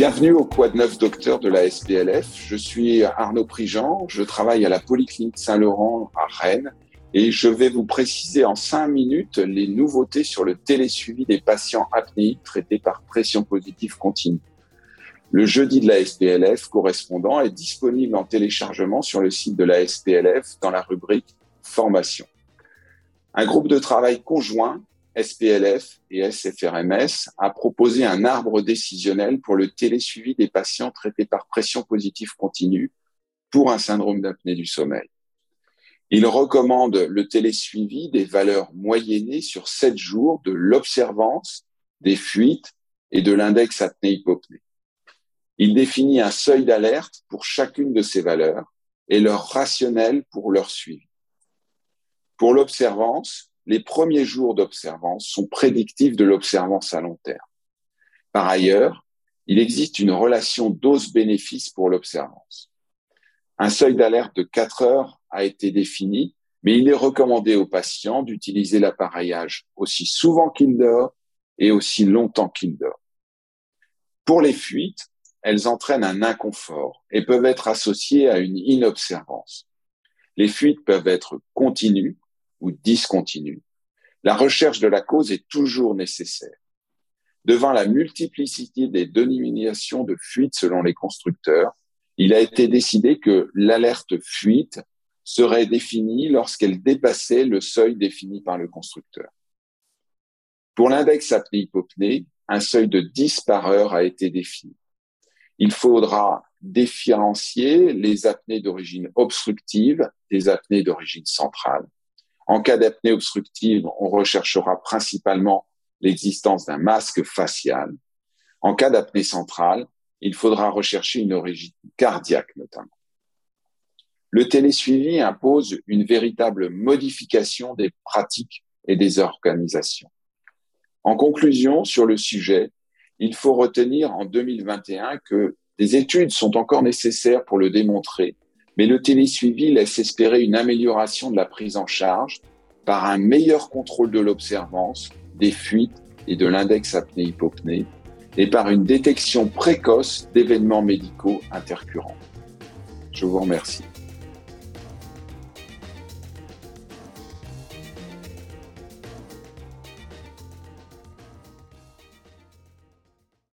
Bienvenue au Quad 9 Docteur de la SPLF. Je suis Arnaud Prigent, je travaille à la Polyclinique Saint-Laurent à Rennes et je vais vous préciser en cinq minutes les nouveautés sur le télésuivi des patients apnéiques traités par pression positive continue. Le jeudi de la SPLF correspondant est disponible en téléchargement sur le site de la SPLF dans la rubrique Formation. Un groupe de travail conjoint, SPLF et SFRMS, a proposé un arbre décisionnel pour le télésuivi des patients traités par pression positive continue pour un syndrome d'apnée du sommeil. Il recommande le télésuivi des valeurs moyennées sur sept jours de l'observance, des fuites et de l'index apnée-hypopnée. Il définit un seuil d'alerte pour chacune de ces valeurs et leur rationnel pour leur suivi. Pour l'observance, les premiers jours d'observance sont prédictifs de l'observance à long terme. Par ailleurs, il existe une relation dose-bénéfice pour l'observance. Un seuil d'alerte de 4 heures a été défini, mais il est recommandé aux patients d'utiliser l'appareillage aussi souvent qu'il dort et aussi longtemps qu'il dort. Pour les fuites, elles entraînent un inconfort et peuvent être associées à une inobservance. Les fuites peuvent être continues ou discontinues. La recherche de la cause est toujours nécessaire. Devant la multiplicité des dénominations de fuites selon les constructeurs, il a été décidé que l'alerte fuite serait définie lorsqu'elle dépassait le seuil défini par le constructeur. Pour l'index apnée-hypopnée, un seuil de 10 par heure a été défini. Il faudra différencier les apnées d'origine obstructive des apnées d'origine centrale. En cas d'apnée obstructive, on recherchera principalement l'existence d'un masque facial. En cas d'apnée centrale, il faudra rechercher une origine cardiaque notamment. Le télésuivi impose une véritable modification des pratiques et des organisations. En conclusion, sur le sujet, il faut retenir en 2021 que des études sont encore nécessaires pour le démontrer, mais le télésuivi laisse espérer une amélioration de la prise en charge par un meilleur contrôle de l'observance, des fuites et de l'index apnée-hypopnée, et par une détection précoce d'événements médicaux intercurrents. Je vous remercie.